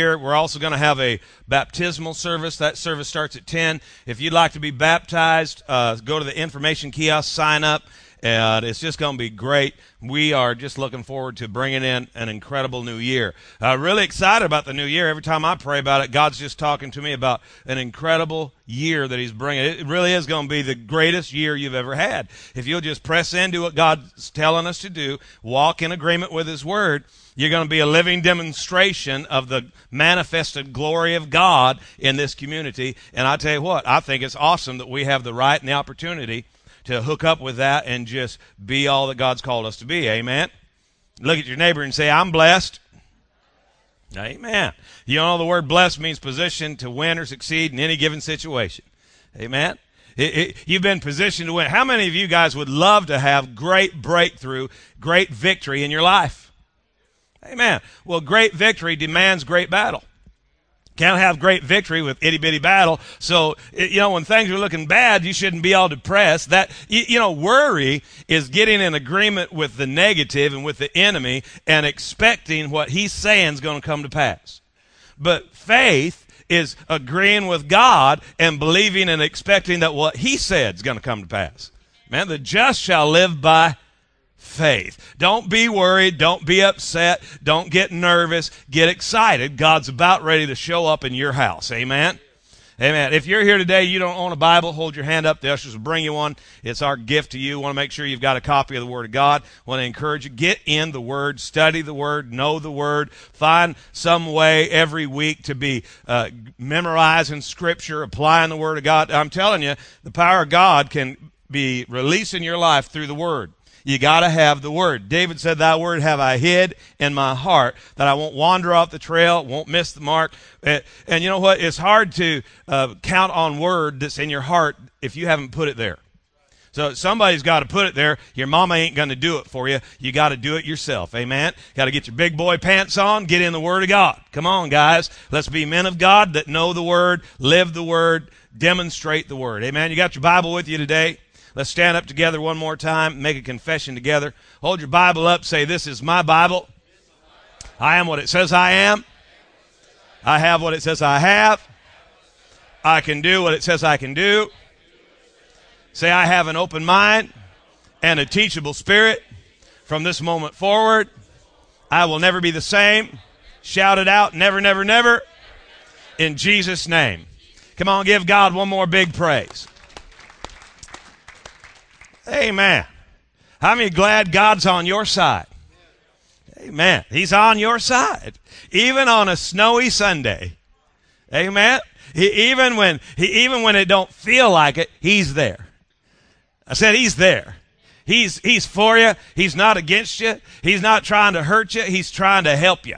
We're also going to have a baptismal service. That service starts at 10. If you'd like to be baptized, uh, go to the information kiosk, sign up, and it's just going to be great. We are just looking forward to bringing in an incredible new year. Uh, really excited about the new year. Every time I pray about it, God's just talking to me about an incredible year that He's bringing. It really is going to be the greatest year you've ever had. If you'll just press into what God's telling us to do, walk in agreement with His Word, you're going to be a living demonstration of the manifested glory of God in this community. And I tell you what, I think it's awesome that we have the right and the opportunity to hook up with that and just be all that God's called us to be. Amen. Look at your neighbor and say, I'm blessed. Amen. You know, the word blessed means position to win or succeed in any given situation. Amen. It, it, you've been positioned to win. How many of you guys would love to have great breakthrough, great victory in your life? Amen. Well, great victory demands great battle. Can't have great victory with itty bitty battle. So, you know, when things are looking bad, you shouldn't be all depressed. That, you know, worry is getting in agreement with the negative and with the enemy and expecting what he's saying is going to come to pass. But faith is agreeing with God and believing and expecting that what he said is going to come to pass. Man, the just shall live by faith. Don't be worried. Don't be upset. Don't get nervous. Get excited. God's about ready to show up in your house. Amen. Amen. If you're here today, you don't own a Bible, hold your hand up. The ushers will bring you one. It's our gift to you. Want to make sure you've got a copy of the Word of God. Want to encourage you, get in the Word, study the Word, know the Word, find some way every week to be uh, memorizing Scripture, applying the Word of God. I'm telling you, the power of God can be released in your life through the Word. You got to have the word. David said, That word have I hid in my heart that I won't wander off the trail, won't miss the mark. And, and you know what? It's hard to uh, count on word that's in your heart if you haven't put it there. So somebody's got to put it there. Your mama ain't going to do it for you. You got to do it yourself. Amen. Got to get your big boy pants on. Get in the Word of God. Come on, guys. Let's be men of God that know the Word, live the Word, demonstrate the Word. Amen. You got your Bible with you today? Let's stand up together one more time, make a confession together. Hold your Bible up, say, This is my Bible. I am what it says I am. I have what it says I have. I can do what it says I can do. Say, I have an open mind and a teachable spirit. From this moment forward, I will never be the same. Shout it out, never, never, never. In Jesus' name. Come on, give God one more big praise. Amen. How many glad God's on your side? Amen. He's on your side. Even on a snowy Sunday. Amen. He, even when he, even when it don't feel like it, he's there. I said he's there. He's he's for you. He's not against you. He's not trying to hurt you. He's trying to help you.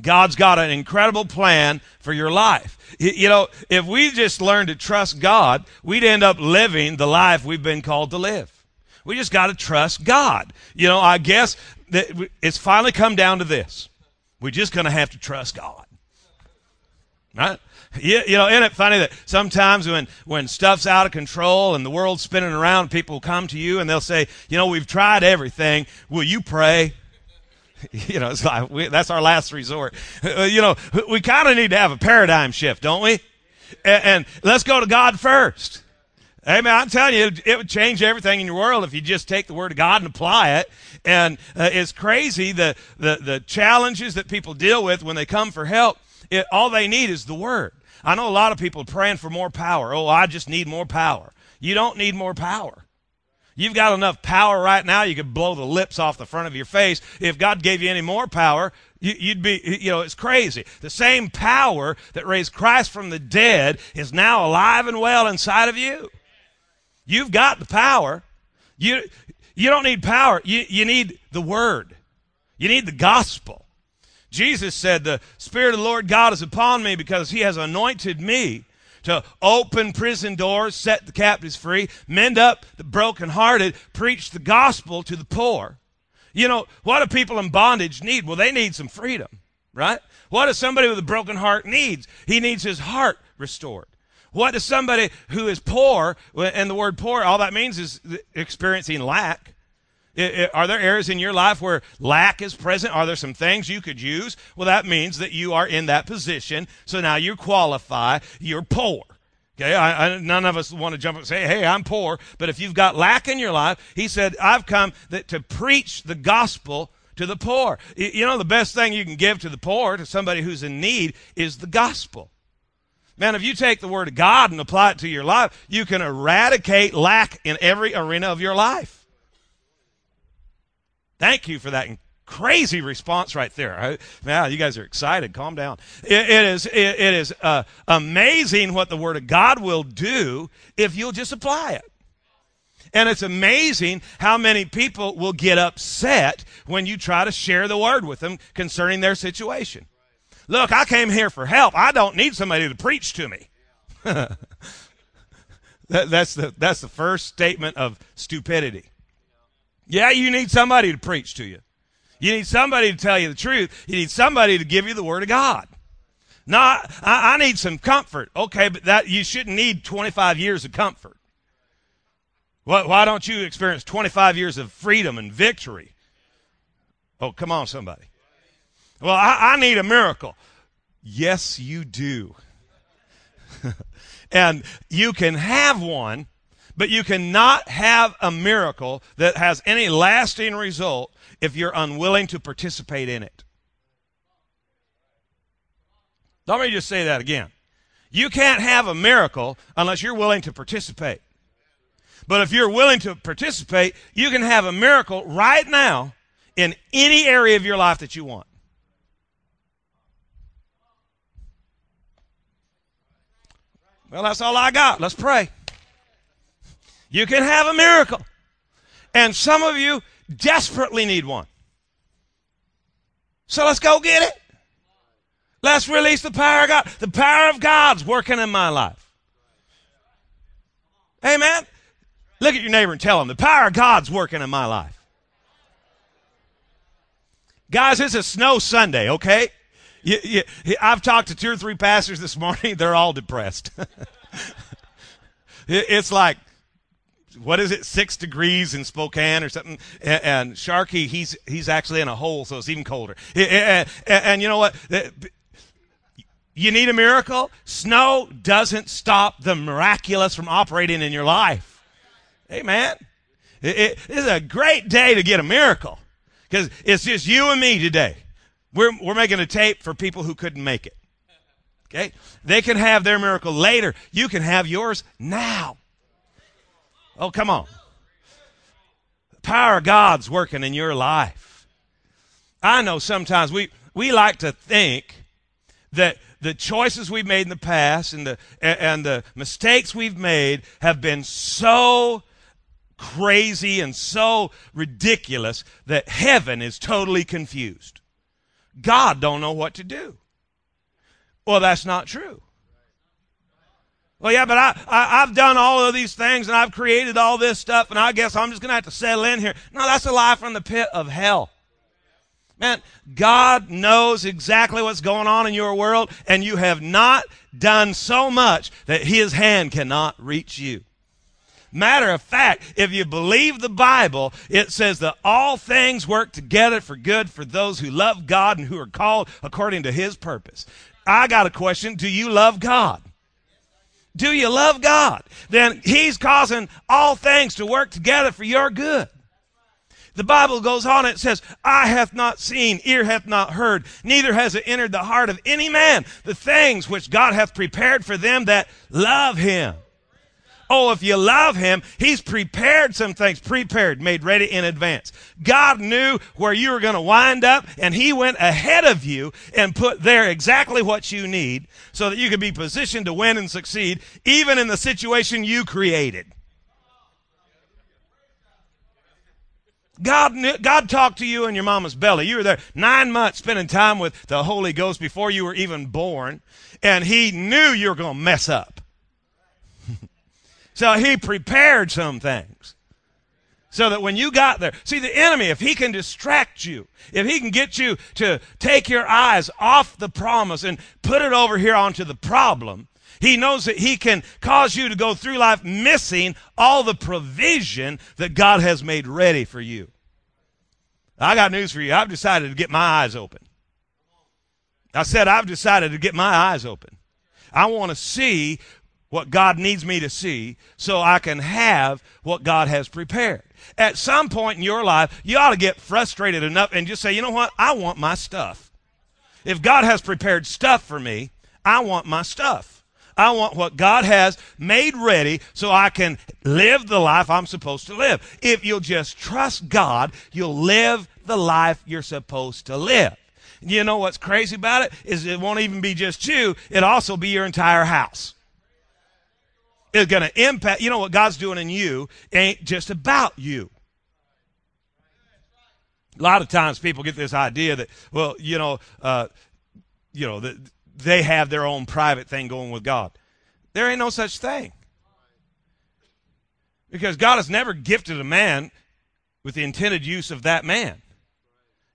God's got an incredible plan for your life. You know, if we just learn to trust God, we'd end up living the life we've been called to live. We just got to trust God. You know, I guess that it's finally come down to this. We're just going to have to trust God. Right? You, you know, isn't it funny that sometimes when, when stuff's out of control and the world's spinning around, people come to you and they'll say, you know, we've tried everything. Will you pray? You know, it's like we, that's our last resort. Uh, you know, we kind of need to have a paradigm shift, don't we? And, and let's go to God first. Amen. I'm telling you, it would change everything in your world if you just take the word of God and apply it. And uh, it's crazy the, the the challenges that people deal with when they come for help. It, all they need is the word. I know a lot of people praying for more power. Oh, I just need more power. You don't need more power. You've got enough power right now. You could blow the lips off the front of your face. If God gave you any more power, you'd be, you know, it's crazy. The same power that raised Christ from the dead is now alive and well inside of you. You've got the power. You, you don't need power. You, you need the word. You need the gospel. Jesus said, The Spirit of the Lord God is upon me because he has anointed me to open prison doors, set the captives free, mend up the brokenhearted, preach the gospel to the poor. You know, what do people in bondage need? Well, they need some freedom, right? What does somebody with a broken heart needs? He needs his heart restored. What does somebody who is poor, and the word poor, all that means is experiencing lack. Are there areas in your life where lack is present? Are there some things you could use? Well, that means that you are in that position. So now you qualify. You're poor. Okay, I, I, none of us want to jump up and say, "Hey, I'm poor." But if you've got lack in your life, he said, "I've come that, to preach the gospel to the poor." You know, the best thing you can give to the poor, to somebody who's in need, is the gospel. Man, if you take the word of God and apply it to your life, you can eradicate lack in every arena of your life. Thank you for that crazy response right there. Man, you guys are excited. Calm down. it, it is it, it is uh, amazing what the Word of God will do if you'll just apply it. And it's amazing how many people will get upset when you try to share the Word with them concerning their situation. Look, I came here for help. I don't need somebody to preach to me. that, that's the that's the first statement of stupidity. Yeah, you need somebody to preach to you. You need somebody to tell you the truth. You need somebody to give you the word of God. No, I, I need some comfort. Okay, but that you shouldn't need 25 years of comfort. Why, why don't you experience 25 years of freedom and victory? Oh, come on, somebody. Well, I, I need a miracle. Yes, you do. and you can have one, but you cannot have a miracle that has any lasting result if you're unwilling to participate in it. Let me just say that again. You can't have a miracle unless you're willing to participate. But if you're willing to participate, you can have a miracle right now in any area of your life that you want. Well, that's all I got. Let's pray. You can have a miracle. And some of you desperately need one. So let's go get it. Let's release the power of God. The power of God's working in my life. Amen. Look at your neighbor and tell him the power of God's working in my life. Guys, it's a snow Sunday, okay? You, I've talked to two or three pastors this morning. They're all depressed. it's like, what is it, six degrees in Spokane or something? And, and Sharkey, he's he's actually in a hole, so it's even colder. And, and, and you know what? You need a miracle. Snow doesn't stop the miraculous from operating in your life. Amen. It, it, it's a great day to get a miracle because it's just you and me today. We're, we're making a tape for people who couldn't make it. Okay? They can have their miracle later. You can have yours now. Oh, come on. The power of God's working in your life. I know sometimes we, we like to think that the choices we've made in the past and the, and the mistakes we've made have been so crazy and so ridiculous that heaven is totally confused. God don't know what to do. Well, that's not true. Well, yeah, but I, I, have done all of these things and I've created all this stuff and I guess I'm just going to have to settle in here. No, that's a lie from the pit of hell. Man, God knows exactly what's going on in your world and you have not done so much that his hand cannot reach you. Matter of fact, if you believe the Bible, it says that all things work together for good for those who love God and who are called according to his purpose. I got a question. Do you love God? Do you love God? Then he's causing all things to work together for your good. The Bible goes on, it says, Eye hath not seen, ear hath not heard, neither has it entered the heart of any man the things which God hath prepared for them that love him. Oh, if you love him, he's prepared some things, prepared, made ready in advance. God knew where you were going to wind up, and he went ahead of you and put there exactly what you need so that you could be positioned to win and succeed, even in the situation you created. God, knew, God talked to you in your mama's belly. You were there nine months spending time with the Holy Ghost before you were even born, and he knew you were going to mess up. So he prepared some things. So that when you got there, see the enemy, if he can distract you, if he can get you to take your eyes off the promise and put it over here onto the problem, he knows that he can cause you to go through life missing all the provision that God has made ready for you. I got news for you. I've decided to get my eyes open. I said, I've decided to get my eyes open. I want to see what God needs me to see so I can have what God has prepared. At some point in your life, you ought to get frustrated enough and just say, you know what? I want my stuff. If God has prepared stuff for me, I want my stuff. I want what God has made ready so I can live the life I'm supposed to live. If you'll just trust God, you'll live the life you're supposed to live. You know what's crazy about it is it won't even be just you, it'll also be your entire house. It's going to impact, you know what God's doing in you ain't just about you. A lot of times people get this idea that, well, you know, uh, you know, that they have their own private thing going with God. There ain't no such thing. Because God has never gifted a man with the intended use of that man.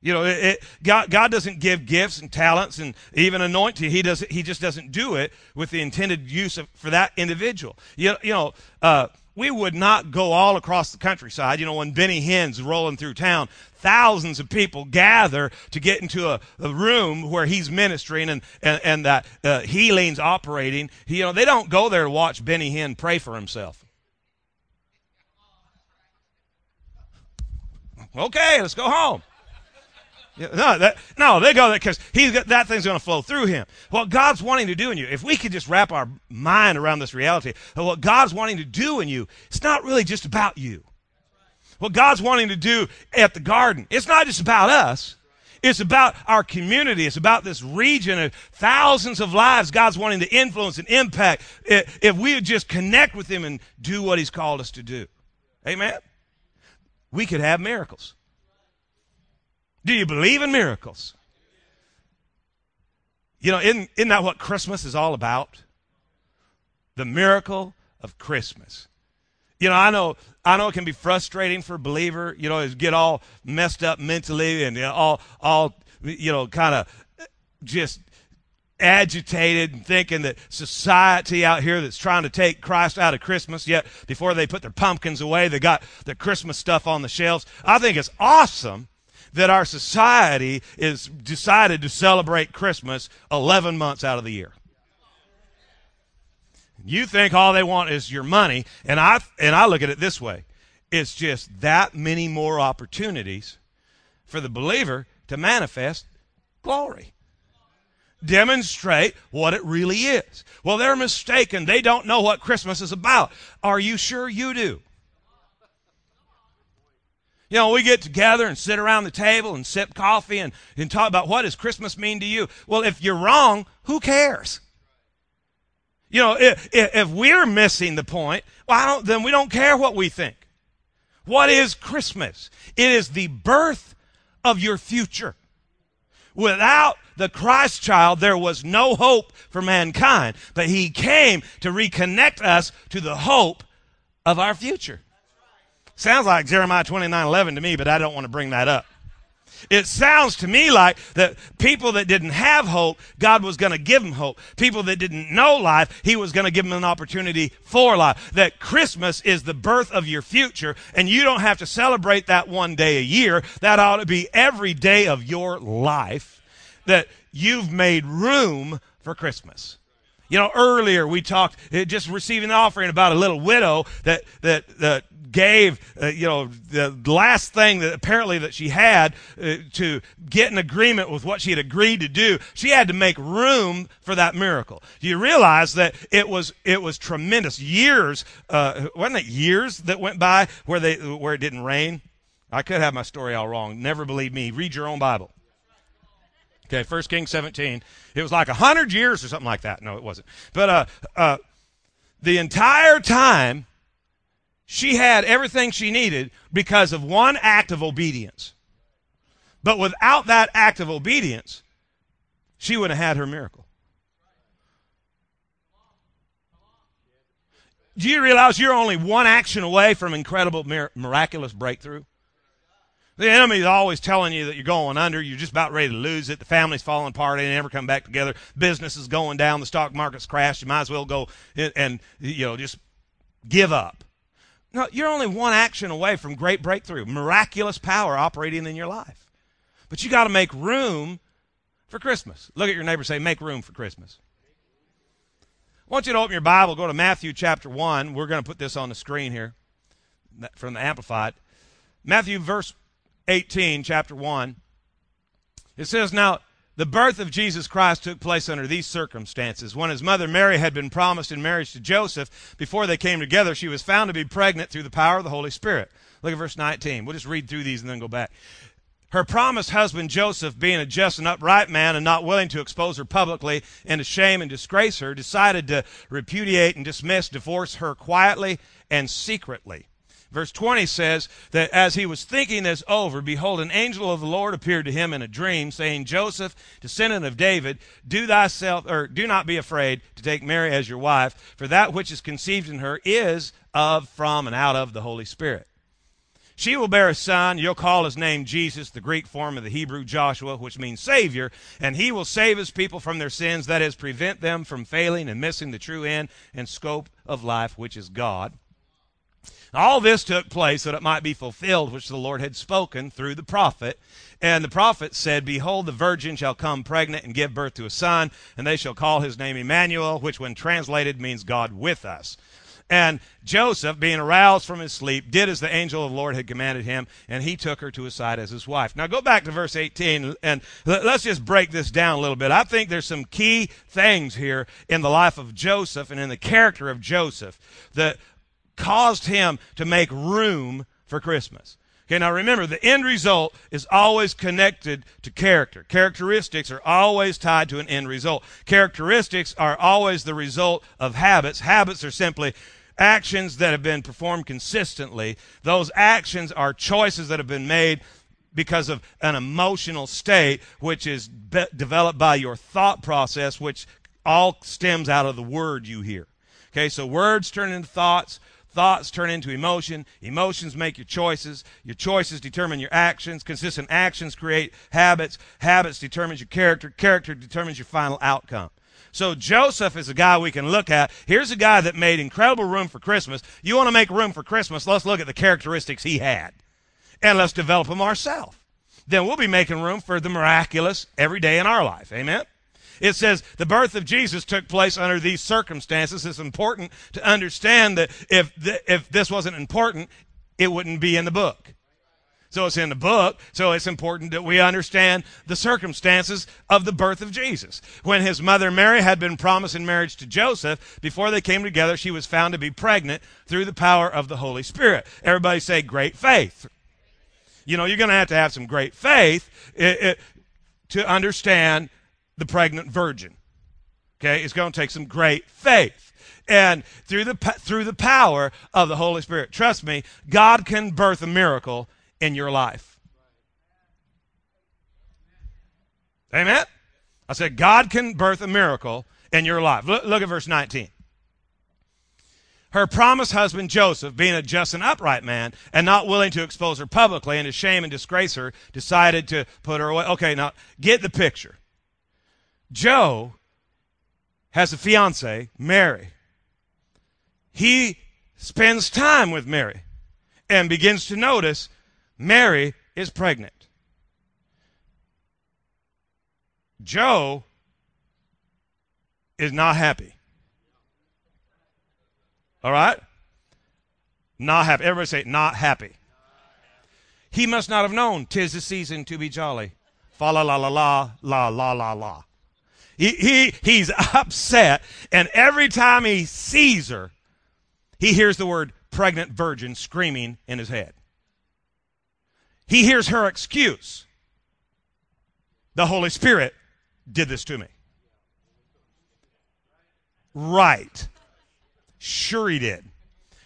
You know, it, it, God, God doesn't give gifts and talents and even anointing. He does. He just doesn't do it with the intended use of, for that individual. You, you know, uh, we would not go all across the countryside. You know, when Benny Hinn's rolling through town, thousands of people gather to get into a, a room where he's ministering and and, and that uh, healing's operating. He, you know, they don't go there to watch Benny Hinn pray for himself. Okay, let's go home. No, that, no, they go there because he's got, that thing's going to flow through him. What God's wanting to do in you, if we could just wrap our mind around this reality what God's wanting to do in you, it's not really just about you. What God's wanting to do at the garden, it's not just about us. It's about our community. It's about this region of thousands of lives God's wanting to influence and impact if we would just connect with Him and do what He's called us to do. Amen? We could have miracles. Do you believe in miracles? You know, isn't, isn't that what Christmas is all about? The miracle of Christmas. You know, I know, I know it can be frustrating for a believer. You know, get all messed up mentally and you know, all, all, you know, kind of just agitated and thinking that society out here that's trying to take Christ out of Christmas, yet before they put their pumpkins away, they got the Christmas stuff on the shelves. I think it's awesome that our society is decided to celebrate Christmas 11 months out of the year. You think all they want is your money, and I and I look at it this way. It's just that many more opportunities for the believer to manifest glory. Demonstrate what it really is. Well, they're mistaken. They don't know what Christmas is about. Are you sure you do? You know, we get together and sit around the table and sip coffee and, and talk about what does Christmas mean to you. Well, if you're wrong, who cares? You know, if, if we're missing the point, well, then we don't care what we think. What is Christmas? It is the birth of your future. Without the Christ child, there was no hope for mankind, but he came to reconnect us to the hope of our future. Sounds like Jeremiah 29 11 to me, but I don't want to bring that up. It sounds to me like that people that didn't have hope, God was going to give them hope. People that didn't know life, He was going to give them an opportunity for life. That Christmas is the birth of your future, and you don't have to celebrate that one day a year. That ought to be every day of your life that you've made room for Christmas. You know, earlier we talked, uh, just receiving an offering about a little widow that, that, that gave, uh, you know, the last thing that apparently that she had uh, to get an agreement with what she had agreed to do. She had to make room for that miracle. Do you realize that it was, it was tremendous years, uh, wasn't it years that went by where they, where it didn't rain? I could have my story all wrong. Never believe me. Read your own Bible. Okay, First Kings 17. It was like a hundred years or something like that. No, it wasn't. But uh, uh, the entire time, she had everything she needed because of one act of obedience. But without that act of obedience, she wouldn't have had her miracle. Do you realize you're only one action away from incredible, miraculous breakthrough? The enemy's always telling you that you're going under. You're just about ready to lose it. The family's falling apart. They never come back together. Business is going down. The stock market's crashed. You might as well go and, and you know, just give up. No, you're only one action away from great breakthrough, miraculous power operating in your life. But you got to make room for Christmas. Look at your neighbor say, Make room for Christmas. I want you to open your Bible, go to Matthew chapter 1. We're going to put this on the screen here from the Amplified. Matthew verse 18, chapter 1. It says, Now, the birth of Jesus Christ took place under these circumstances. When his mother Mary had been promised in marriage to Joseph, before they came together, she was found to be pregnant through the power of the Holy Spirit. Look at verse 19. We'll just read through these and then go back. Her promised husband Joseph, being a just and upright man and not willing to expose her publicly and to shame and disgrace her, decided to repudiate and dismiss, divorce her quietly and secretly. Verse 20 says that as he was thinking this over, behold, an angel of the Lord appeared to him in a dream, saying, Joseph, descendant of David, do thyself, or do not be afraid to take Mary as your wife, for that which is conceived in her is of, from, and out of the Holy Spirit. She will bear a son. You'll call his name Jesus, the Greek form of the Hebrew Joshua, which means Savior, and he will save his people from their sins, that is, prevent them from failing and missing the true end and scope of life, which is God. All this took place that it might be fulfilled, which the Lord had spoken through the prophet. And the prophet said, Behold, the virgin shall come pregnant and give birth to a son, and they shall call his name Emmanuel, which when translated means God with us. And Joseph, being aroused from his sleep, did as the angel of the Lord had commanded him, and he took her to his side as his wife. Now go back to verse 18, and let's just break this down a little bit. I think there's some key things here in the life of Joseph and in the character of Joseph that caused him to make room for Christmas. Okay, now remember, the end result is always connected to character. Characteristics are always tied to an end result. Characteristics are always the result of habits. Habits are simply actions that have been performed consistently. Those actions are choices that have been made because of an emotional state, which is be- developed by your thought process, which all stems out of the word you hear. Okay, so words turn into thoughts, Thoughts turn into emotion. Emotions make your choices. Your choices determine your actions. Consistent actions create habits. Habits determines your character. Character determines your final outcome. So Joseph is a guy we can look at. Here's a guy that made incredible room for Christmas. You want to make room for Christmas? Let's look at the characteristics he had. And let's develop them ourselves. Then we'll be making room for the miraculous every day in our life. Amen? It says the birth of Jesus took place under these circumstances. It's important to understand that if, th- if this wasn't important, it wouldn't be in the book. So it's in the book, so it's important that we understand the circumstances of the birth of Jesus. When his mother Mary had been promised in marriage to Joseph, before they came together, she was found to be pregnant through the power of the Holy Spirit. Everybody say great faith. You know, you're going to have to have some great faith it, it, to understand the pregnant virgin. Okay, it's going to take some great faith. And through the through the power of the Holy Spirit, trust me, God can birth a miracle in your life. Amen. I said God can birth a miracle in your life. Look, look at verse 19 her promised husband Joseph, being a just and upright man and not willing to expose her publicly and to shame and disgrace her, decided to put her away. Okay, now get the picture. Joe has a fiance, Mary. He spends time with Mary and begins to notice Mary is pregnant. Joe is not happy. All right? Not happy. Everybody say, not happy. He must not have known, tis the season to be jolly. Fa la la la la, la la la la. He, he, he's upset, and every time he sees her, he hears the word pregnant virgin screaming in his head. He hears her excuse. The Holy Spirit did this to me. Right. Sure, he did.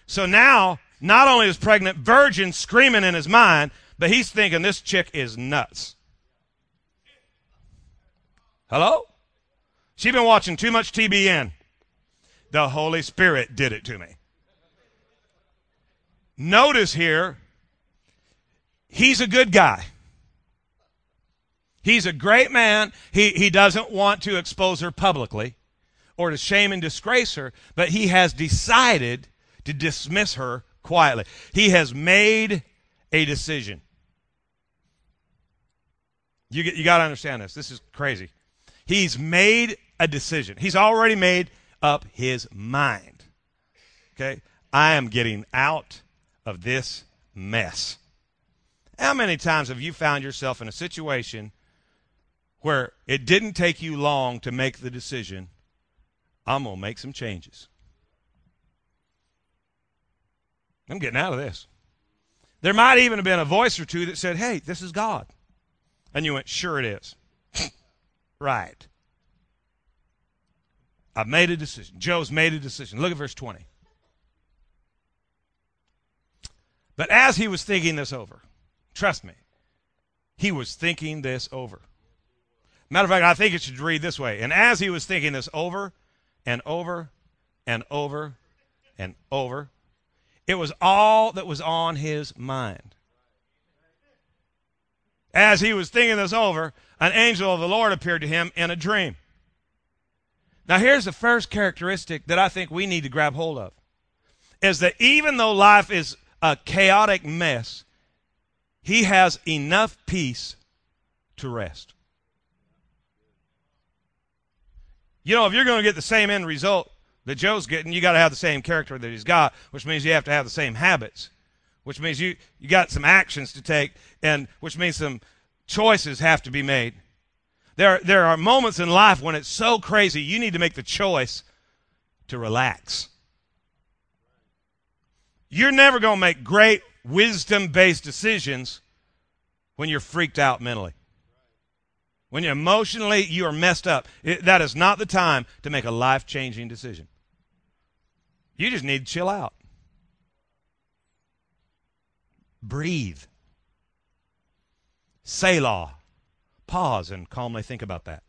So now, not only is pregnant virgin screaming in his mind, but he's thinking this chick is nuts. Hello? She's been watching too much TBN. The Holy Spirit did it to me. Notice here, he's a good guy. He's a great man. He, he doesn't want to expose her publicly or to shame and disgrace her, but he has decided to dismiss her quietly. He has made a decision. You, you got to understand this. This is crazy. He's made a decision. He's already made up his mind. Okay? I am getting out of this mess. How many times have you found yourself in a situation where it didn't take you long to make the decision, I'm going to make some changes? I'm getting out of this. There might even have been a voice or two that said, Hey, this is God. And you went, Sure it is. right. I've made a decision. Joe's made a decision. Look at verse 20. But as he was thinking this over, trust me, he was thinking this over. Matter of fact, I think it should read this way. And as he was thinking this over and over and over and over, it was all that was on his mind. As he was thinking this over, an angel of the Lord appeared to him in a dream. Now, here's the first characteristic that I think we need to grab hold of is that even though life is a chaotic mess, he has enough peace to rest. You know, if you're going to get the same end result that Joe's getting, you got to have the same character that he's got, which means you have to have the same habits, which means you you got some actions to take, and which means some choices have to be made. There there are moments in life when it's so crazy you need to make the choice to relax. You're never going to make great wisdom-based decisions when you're freaked out mentally. When you're emotionally you are messed up. It, that is not the time to make a life-changing decision. You just need to chill out. Breathe. Selah. Pause and calmly think about that.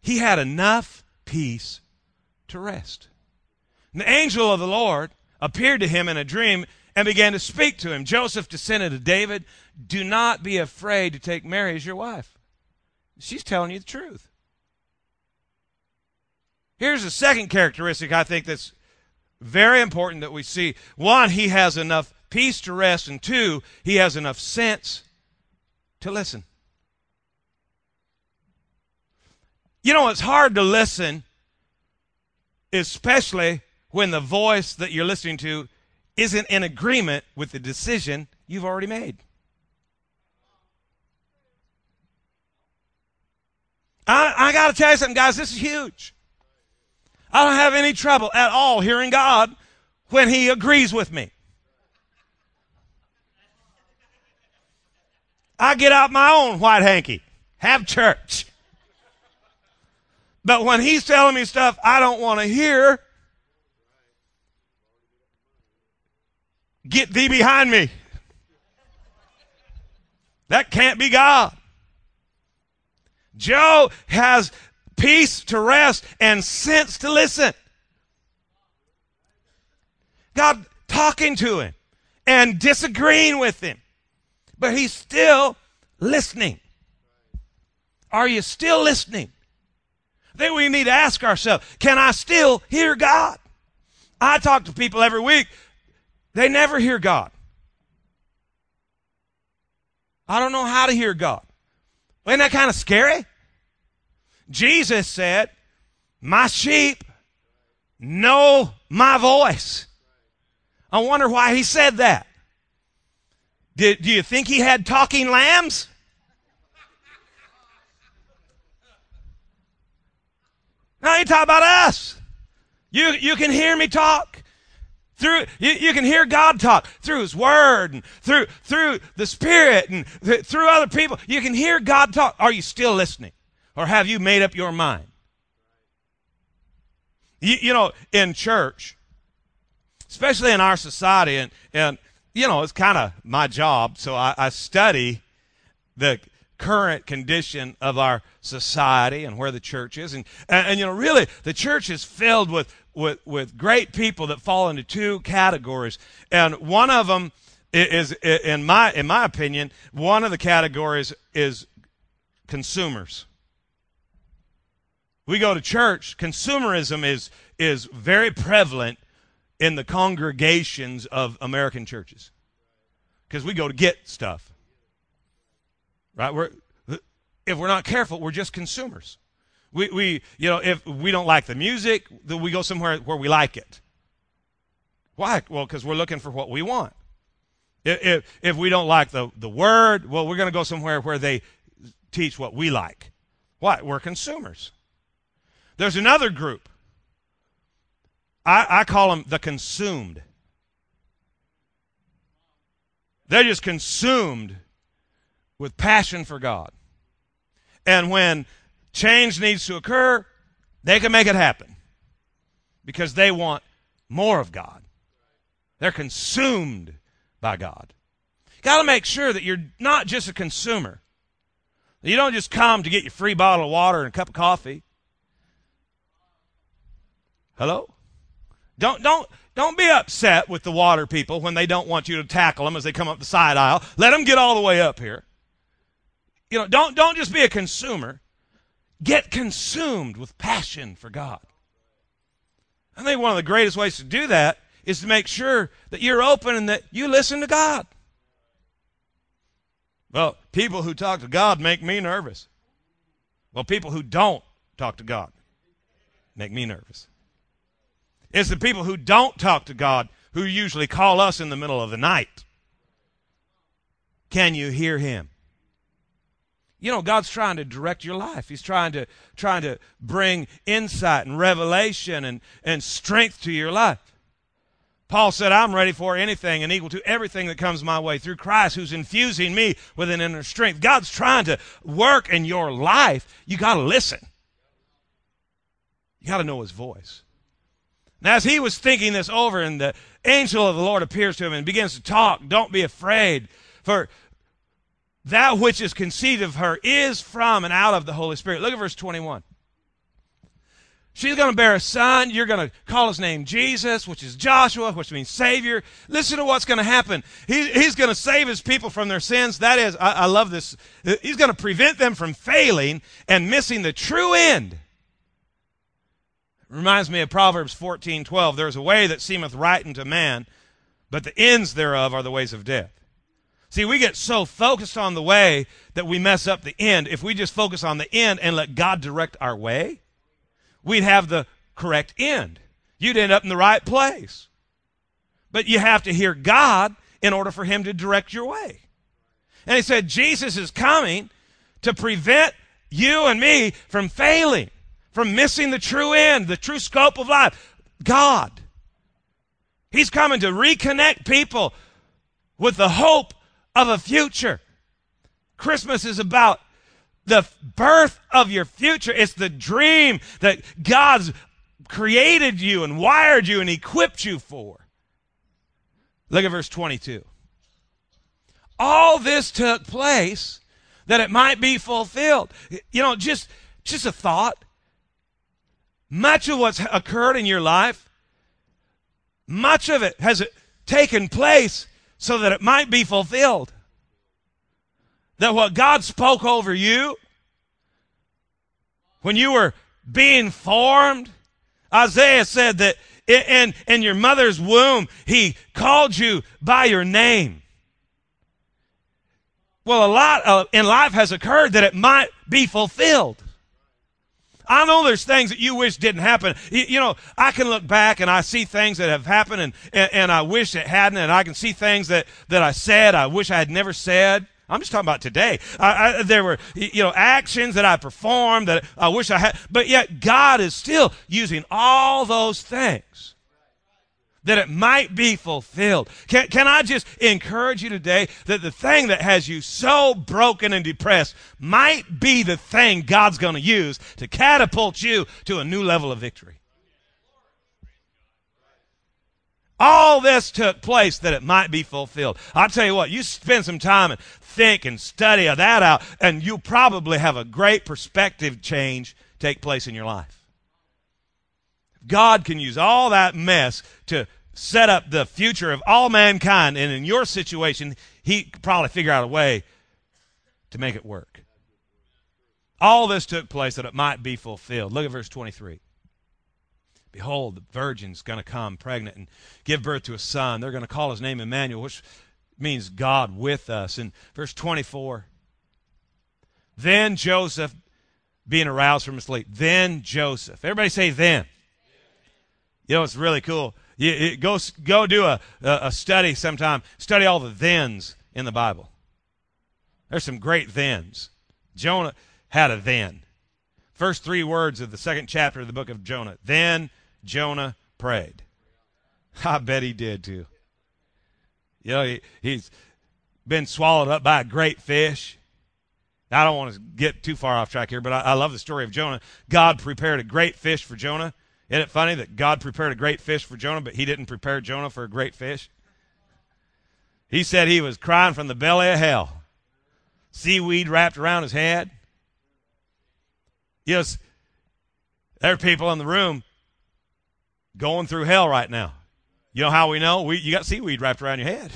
He had enough peace to rest. And the angel of the Lord appeared to him in a dream and began to speak to him. Joseph, descendant to David, do not be afraid to take Mary as your wife. She's telling you the truth. Here's the second characteristic I think that's very important that we see. One, he has enough peace to rest, and two, he has enough sense to listen. You know, it's hard to listen, especially when the voice that you're listening to isn't in agreement with the decision you've already made. I, I got to tell you something, guys, this is huge. I don't have any trouble at all hearing God when He agrees with me. I get out my own white hanky, have church. But when He's telling me stuff I don't want to hear, get thee behind me. That can't be God. Joe has peace to rest and sense to listen. God talking to him and disagreeing with him, but he's still listening. Are you still listening? Then we need to ask ourselves can I still hear God? I talk to people every week, they never hear God. I don't know how to hear God. Isn't that kind of scary? Jesus said, My sheep know my voice. I wonder why he said that. Did, do you think he had talking lambs? Now you talk about us. You, you can hear me talk. Through, you, you can hear God talk through His Word and through, through the Spirit and th- through other people. You can hear God talk. Are you still listening? Or have you made up your mind? You, you know, in church, especially in our society, and, and you know, it's kind of my job, so I, I study the current condition of our society and where the church is. And, and, and, you know, really, the church is filled with, with, with great people that fall into two categories. And one of them is, in my, in my opinion, one of the categories is consumers we go to church, consumerism is, is very prevalent in the congregations of American churches because we go to get stuff. Right? We're, if we're not careful, we're just consumers. We, we, you know, if we don't like the music, then we go somewhere where we like it. Why? Well, because we're looking for what we want. If, if, we don't like the, the word, well, we're going to go somewhere where they teach what we like. Why? We're consumers. There's another group. I, I call them the consumed. They're just consumed with passion for God. And when change needs to occur, they can make it happen because they want more of God. They're consumed by God. Got to make sure that you're not just a consumer. You don't just come to get your free bottle of water and a cup of coffee. Hello? Don't don't don't be upset with the water people when they don't want you to tackle them as they come up the side aisle. Let them get all the way up here. You know, don't don't just be a consumer. Get consumed with passion for God. I think one of the greatest ways to do that is to make sure that you're open and that you listen to God. Well, people who talk to God make me nervous. Well, people who don't talk to God make me nervous. It's the people who don't talk to God who usually call us in the middle of the night. Can you hear him? You know, God's trying to direct your life. He's trying to trying to bring insight and revelation and, and strength to your life. Paul said, I'm ready for anything and equal to everything that comes my way through Christ who's infusing me with an inner strength. God's trying to work in your life. You got to listen. You got to know his voice. Now, as he was thinking this over, and the angel of the Lord appears to him and begins to talk, don't be afraid, for that which is conceived of her is from and out of the Holy Spirit. Look at verse 21. She's going to bear a son. You're going to call his name Jesus, which is Joshua, which means Savior. Listen to what's going to happen. He, he's going to save his people from their sins. That is, I, I love this. He's going to prevent them from failing and missing the true end. Reminds me of Proverbs 14 12. There is a way that seemeth right unto man, but the ends thereof are the ways of death. See, we get so focused on the way that we mess up the end. If we just focus on the end and let God direct our way, we'd have the correct end. You'd end up in the right place. But you have to hear God in order for Him to direct your way. And He said, Jesus is coming to prevent you and me from failing, from missing the true end, the true scope of life. God. He's coming to reconnect people with the hope of a future. Christmas is about the birth of your future. It's the dream that God's created you and wired you and equipped you for. Look at verse 22. All this took place that it might be fulfilled. You know, just just a thought. Much of what's occurred in your life, much of it has taken place so that it might be fulfilled. That what God spoke over you when you were being formed, Isaiah said that in, in your mother's womb, he called you by your name. Well, a lot of, in life has occurred that it might be fulfilled. I know there's things that you wish didn't happen. You, you, know, I can look back and I see things that have happened and, and, and I wish it hadn't. And I can see things that, that I said I wish I had never said. I'm just talking about today. I, I, there were, you know, actions that I performed that I wish I had, but yet God is still using all those things that it might be fulfilled. Can, can I just encourage you today that the thing that has you so broken and depressed might be the thing God's going to use to catapult you to a new level of victory? All this took place that it might be fulfilled. I'll tell you what, you spend some time and think and study that out, and you'll probably have a great perspective change take place in your life. God can use all that mess to set up the future of all mankind. And in your situation, he could probably figure out a way to make it work. All this took place that it might be fulfilled. Look at verse 23. Behold, the virgin's going to come pregnant and give birth to a son. They're going to call his name Emmanuel, which means God with us. In verse 24, then Joseph, being aroused from his sleep, then Joseph. Everybody say then. You know, it's really cool. You, you go, go do a, a study sometime. Study all the thens in the Bible. There's some great thens. Jonah had a then. First three words of the second chapter of the book of Jonah. Then Jonah prayed. I bet he did too. You know, he, he's been swallowed up by a great fish. I don't want to get too far off track here, but I, I love the story of Jonah. God prepared a great fish for Jonah. Isn't it funny that God prepared a great fish for Jonah, but he didn't prepare Jonah for a great fish? He said he was crying from the belly of hell. Seaweed wrapped around his head. Yes, there are people in the room going through hell right now. You know how we know? We, you got seaweed wrapped around your head.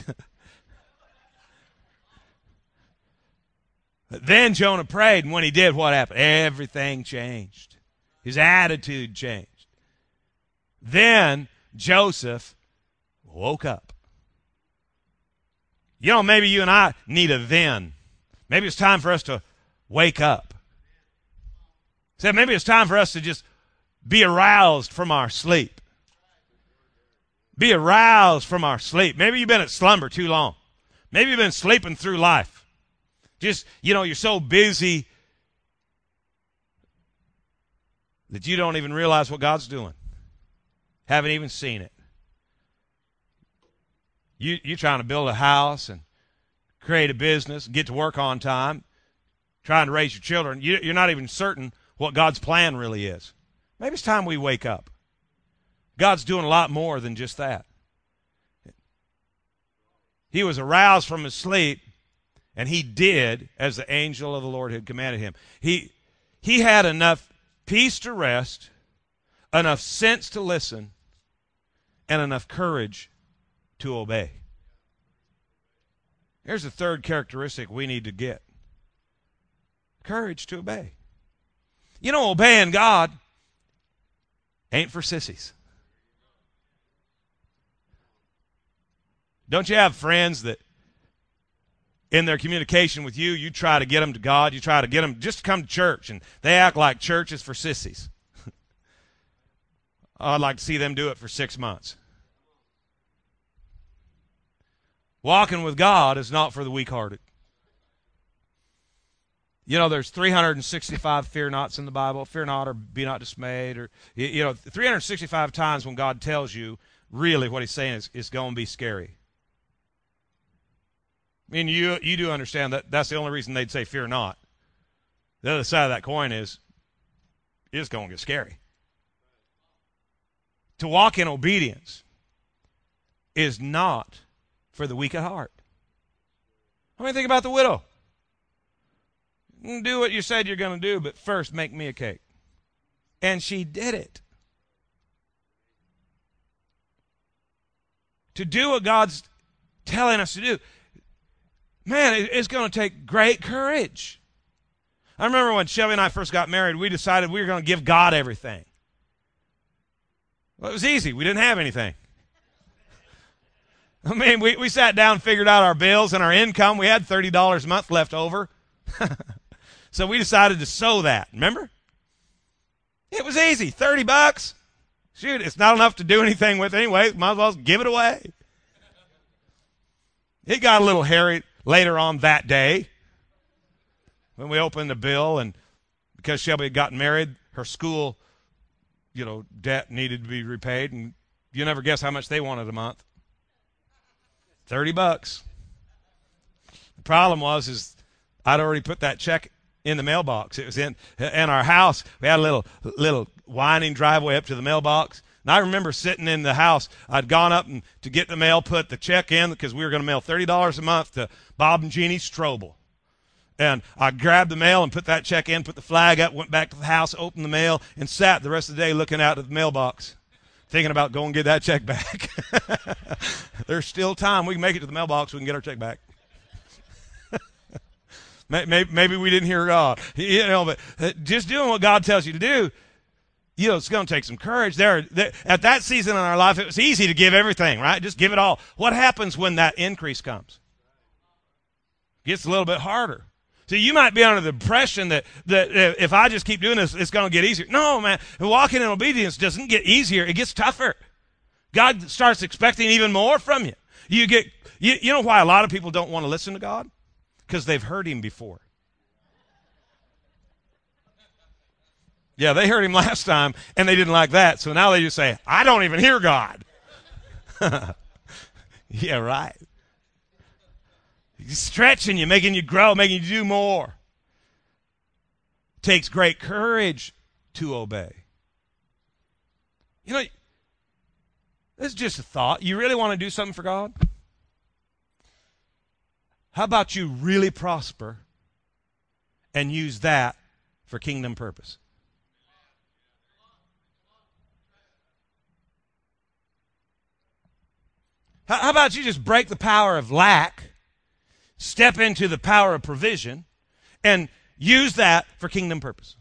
then Jonah prayed, and when he did, what happened? Everything changed. His attitude changed. Then Joseph woke up. You know, maybe you and I need a then. Maybe it's time for us to wake up. Said maybe it's time for us to just be aroused from our sleep. Be aroused from our sleep. Maybe you've been at slumber too long. Maybe you've been sleeping through life. Just, you know, you're so busy that you don't even realize what God's doing. Haven't even seen it. You, you're trying to build a house and create a business, get to work on time, trying to raise your children. You, you're not even certain what God's plan really is. Maybe it's time we wake up. God's doing a lot more than just that. He was aroused from his sleep, and he did as the angel of the Lord had commanded him. He, he had enough peace to rest, enough sense to listen, and enough courage to obey. Here's the third characteristic we need to get courage to obey. You know, obeying God ain't for sissies. Don't you have friends that in their communication with you, you try to get them to God, you try to get them just to come to church, and they act like church is for sissies. I'd like to see them do it for six months. Walking with God is not for the weak hearted. You know, there's 365 fear nots in the Bible. Fear not or be not dismayed. Or, you know, 365 times when God tells you, really what he's saying is it's going to be scary. I mean, you, you do understand that that's the only reason they'd say fear not. The other side of that coin is it's going to get scary. To walk in obedience is not for the weak at heart. I mean, think about the widow. Do what you said you're going to do, but first make me a cake. And she did it. To do what God's telling us to do man, it's going to take great courage. I remember when Shelby and I first got married, we decided we were going to give God everything. Well, it was easy. We didn't have anything. I mean, we, we sat down, figured out our bills and our income. We had $30 a month left over. so we decided to sow that. Remember? It was easy. 30 bucks. Shoot, it's not enough to do anything with anyway. Might as well give it away. It got a little hairy later on that day when we opened the bill and because Shelby had gotten married, her school, you know, debt needed to be repaid and you never guess how much they wanted a month. 30 bucks. The problem was is I'd already put that check in the mailbox. It was in in our house. We had a little little winding driveway up to the mailbox. And I remember sitting in the house. I'd gone up and, to get the mail, put the check in because we were going to mail $30 a month to Bob and Jeannie Strobel. And I grabbed the mail and put that check in, put the flag up, went back to the house, opened the mail, and sat the rest of the day looking out at the mailbox, thinking about going get that check back. There's still time. We can make it to the mailbox. We can get our check back. maybe, we didn't hear God. You know, but uh, just doing what God tells you to do you know, it's going to take some courage. There, at that season in our life, it was easy to give everything, right? Just give it all. What happens when that increase comes? Gets a little bit harder. So you might be under the impression that, that if I just keep doing this, it's going to get easier. No, man. Walking in obedience doesn't get easier. It gets tougher. God starts expecting even more from you. You get, you, you know why a lot of people don't want to listen to God? Because they've heard him before. Yeah, they heard him last time and they didn't like that. So now they just say, I don't even hear God. yeah, right. Stretching you, making you grow, making you do more. It takes great courage to obey. You know, this is just a thought. You really want to do something for God? How about you really prosper and use that for kingdom purpose? How about you just break the power of lack, step into the power of provision, and use that for kingdom purposes.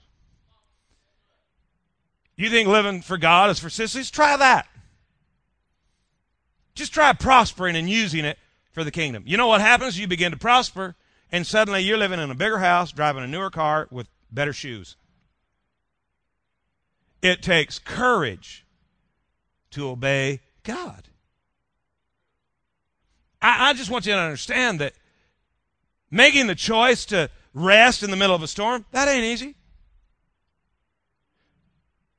You think living for God is for sissies? Try that. Just try prospering and using it for the kingdom. You know what happens? You begin to prosper, and suddenly you're living in a bigger house, driving a newer car with better shoes. It takes courage to obey God. I, I just want you to understand that making the choice to rest in the middle of a storm, that ain't easy.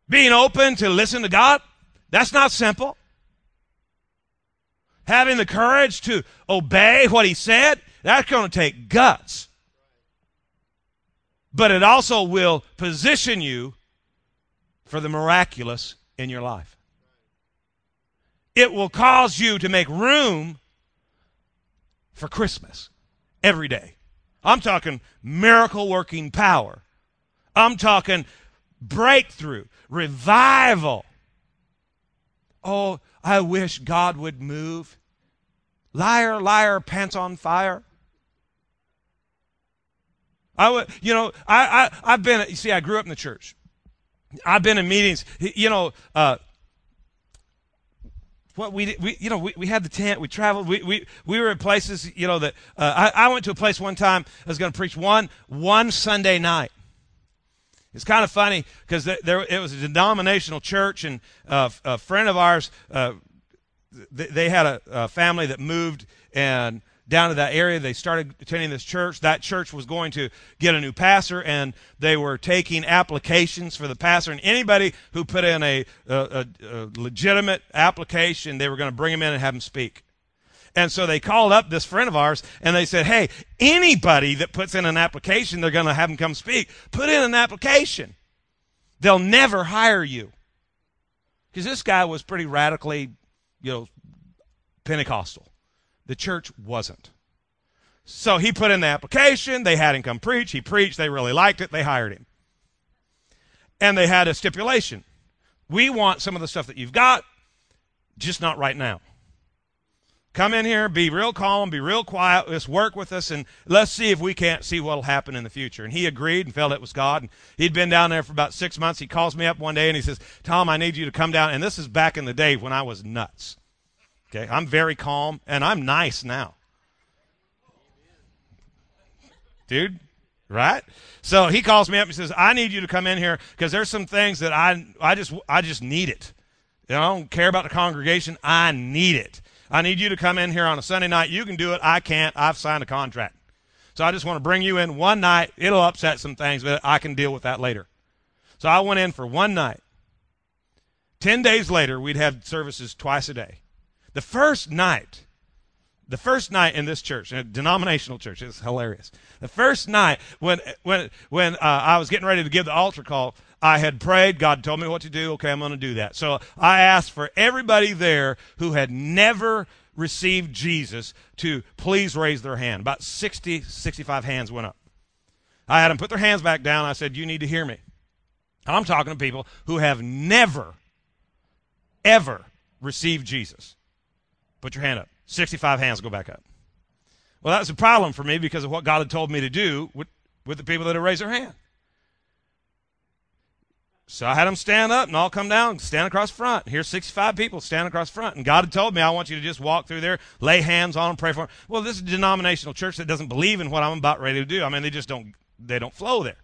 Being open to listen to God, that's not simple. Having the courage to obey what He said, that's going to take guts. But it also will position you for the miraculous in your life. It will cause you to make room for Christmas every day. I'm talking miracle working power. I'm talking breakthrough, revival. Oh, I wish God would move. Liar, liar, pants on fire. I would, you know, I, I, I've been, you see, I grew up in the church. I've been in meetings, you know, uh, what we, we you know we, we had the tent we traveled we, we, we were at places you know that uh, I, I went to a place one time i was going to preach one one sunday night. It's kind of funny because there it was a denominational church and uh, a friend of ours uh, they, they had a, a family that moved and down to that area. They started attending this church. That church was going to get a new pastor, and they were taking applications for the pastor. And anybody who put in a, a, a legitimate application, they were going to bring him in and have him speak. And so they called up this friend of ours and they said, Hey, anybody that puts in an application, they're going to have him come speak. Put in an application. They'll never hire you. Because this guy was pretty radically, you know, Pentecostal. The church wasn't. So he put in the application. They had him come preach. He preached. They really liked it. They hired him. And they had a stipulation. We want some of the stuff that you've got, just not right now. Come in here, be real calm, be real quiet, just work with us, and let's see if we can't see what'll happen in the future. And he agreed and felt it was God. And he'd been down there for about six months. He calls me up one day and he says, Tom, I need you to come down. And this is back in the day when I was nuts. Okay, I'm very calm and I'm nice now. Dude, right? So he calls me up and says, "I need you to come in here because there's some things that I I just I just need it. I don't care about the congregation. I need it. I need you to come in here on a Sunday night. You can do it. I can't. I've signed a contract. So I just want to bring you in one night. It'll upset some things, but I can deal with that later. So I went in for one night. Ten days later, we'd have services twice a day. The first night, the first night in this church, in a denominational church, it's hilarious. The first night when when when uh, I was getting ready to give the altar call, I had prayed. God told me what to do. Okay, I'm going to do that. So I asked for everybody there who had never received Jesus to please raise their hand. About 60, 65 hands went up. I had them put their hands back down. I said, You need to hear me. I'm talking to people who have never, ever received Jesus. Put your hand up. 65 hands go back up. Well, that was a problem for me because of what God had told me to do with, with the people that had raised their hand. So I had them stand up and all come down, stand across front. Here's 65 people standing across front. And God had told me, I want you to just walk through there, lay hands on them, pray for them. Well, this is a denominational church that doesn't believe in what I'm about ready to do. I mean, they just don't, they don't flow there.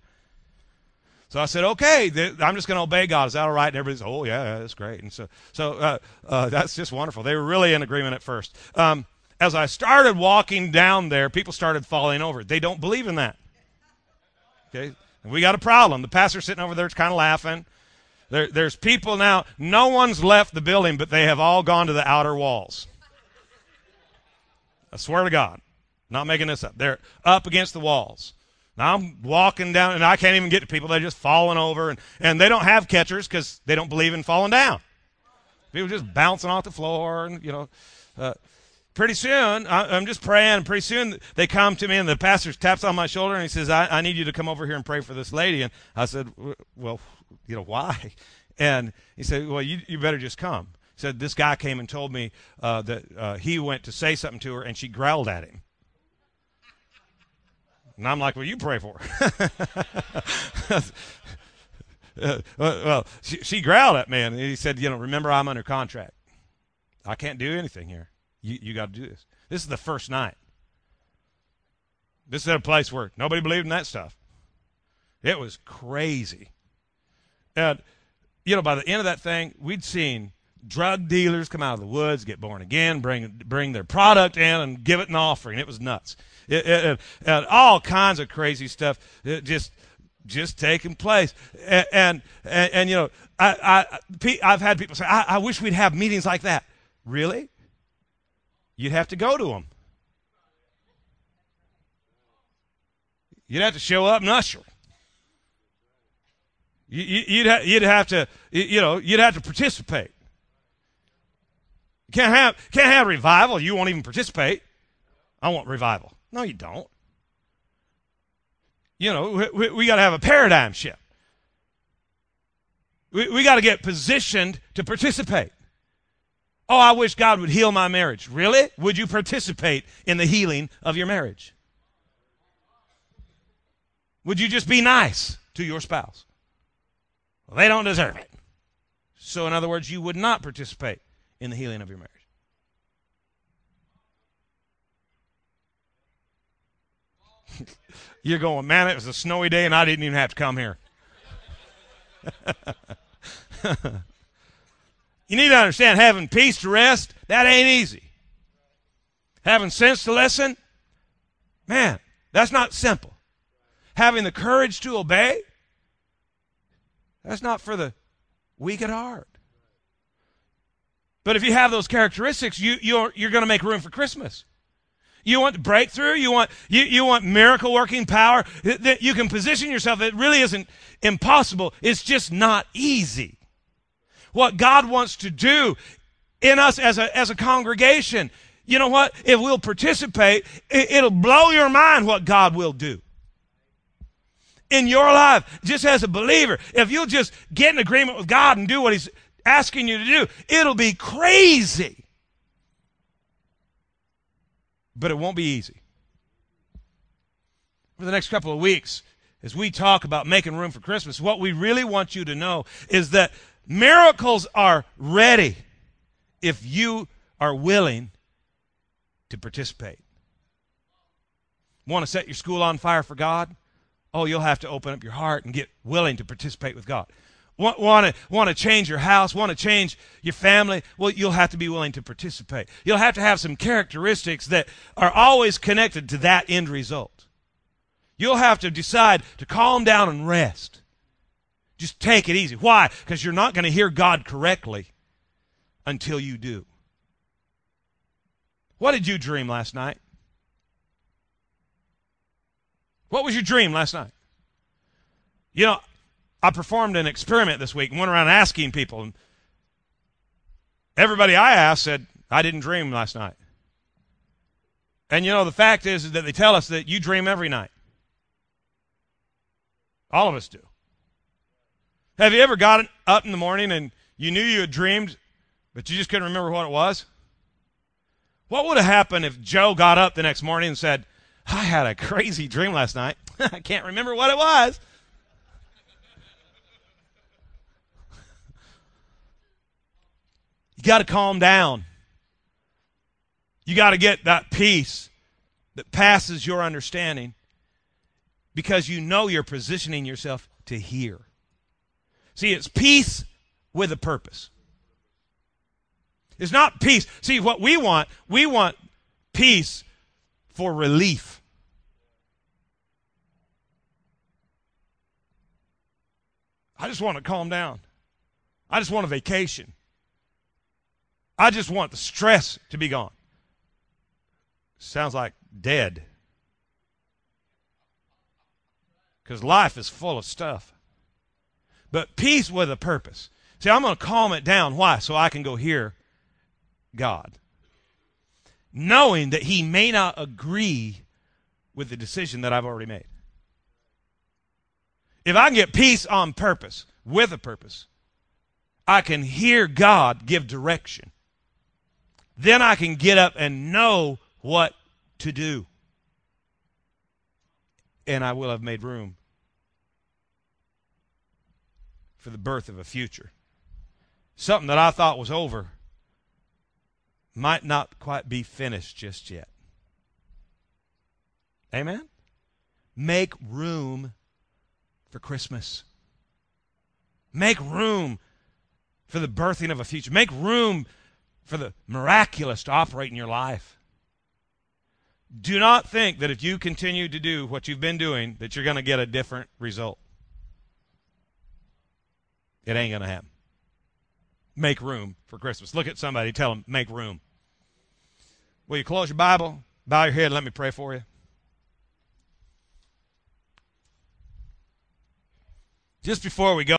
So I said, okay, th- I'm just going to obey God. Is that all right? And everybody's, oh yeah, that's great. And so, so uh, uh, that's just wonderful. They were really in agreement at first. Um, as I started walking down there, people started falling over. They don't believe in that. Okay, and we got a problem. The pastor's sitting over there, kind of laughing. There, there's people now. No one's left the building, but they have all gone to the outer walls. I swear to God, not making this up. They're up against the walls. I'm walking down, and I can't even get to people. They're just falling over, and, and they don't have catchers because they don't believe in falling down. People just bouncing off the floor, and you know. Uh, pretty soon, I, am just praying, and pretty soon they come to me, and the pastor taps on my shoulder, and he says, I, I need you to come over here and pray for this lady. And I said, Well, you know, why? And he said, Well, you, you better just come. He said, This guy came and told me uh, that uh, he went to say something to her, and she growled at him. And I'm like, well, you pray for her. uh, well, she, she, growled at me, and he said, you know, remember I'm under contract. I can't do anything here. You, you got to do this. This is the first night. This is a place where nobody believed in that stuff. It was crazy. And, you know, by the end of that thing, we'd seen drug dealers come out of the woods, get born again, bring, bring their product in, and give it an offering. It was nuts it, it, and all kinds of crazy stuff just just taking place. And, and, and, and you know, I, I, I've had people say, I, I wish we'd have meetings like that. Really? You'd have to go to them. You'd have to show up and usher. You, would ha- you'd have to, you know, you'd have to participate. Can't have, can't have revival. You won't even participate. I want revival. No, you don't. You know, we, we got to have a paradigm shift. We, we got to get positioned to participate. Oh, I wish God would heal my marriage. Really? Would you participate in the healing of your marriage? Would you just be nice to your spouse? Well, they don't deserve it. So, in other words, you would not participate in the healing of your marriage. You're going, man, it was a snowy day and I didn't even have to come here. you need to understand having peace to rest, that ain't easy. Having sense to listen, man, that's not simple. Having the courage to obey, that's not for the weak at heart. But if you have those characteristics, you, you're, you're going to make room for Christmas. You want breakthrough? You want you, you want miracle working power? That you can position yourself. It really isn't impossible. It's just not easy. What God wants to do in us as a as a congregation, you know what? If we'll participate, it, it'll blow your mind what God will do in your life, just as a believer. If you'll just get in agreement with God and do what He's asking you to do, it'll be crazy but it won't be easy. For the next couple of weeks, as we talk about making room for Christmas, what we really want you to know is that miracles are ready if you are willing to participate. Want to set your school on fire for God? Oh, you'll have to open up your heart and get willing to participate with God want, want to want to change your house, want to change your family, well, you'll have to be willing to participate. You'll have to have some characteristics that are always connected to that end result. You'll have to decide to calm down and rest. Just take it easy. Why? Because you're not going to hear God correctly until you do. What did you dream last night? What was your dream last night? You know, I performed an experiment this week and went around asking people. Everybody I asked said, I didn't dream last night. And you know, the fact is, is that they tell us that you dream every night. All of us do. Have you ever gotten up in the morning and you knew you had dreamed, but you just couldn't remember what it was? What would have happened if Joe got up the next morning and said, I had a crazy dream last night. I can't remember what it was. Got to calm down. You got to get that peace that passes your understanding because you know you're positioning yourself to hear. See, it's peace with a purpose. It's not peace. See, what we want, we want peace for relief. I just want to calm down. I just want a vacation. I just want the stress to be gone. Sounds like dead. Because life is full of stuff. But peace with a purpose. See, I'm going to calm it down. Why? So I can go hear God. Knowing that He may not agree with the decision that I've already made. If I can get peace on purpose, with a purpose, I can hear God give direction. Then I can get up and know what to do. And I will have made room for the birth of a future. Something that I thought was over might not quite be finished just yet. Amen? Make room for Christmas. Make room for the birthing of a future. Make room for the miraculous to operate in your life. Do not think that if you continue to do what you've been doing that you're going to get a different result. It ain't going to happen. Make room for Christmas. Look at somebody, tell them, make room. Will you close your Bible? Bow your head, let me pray for you. Just before we go,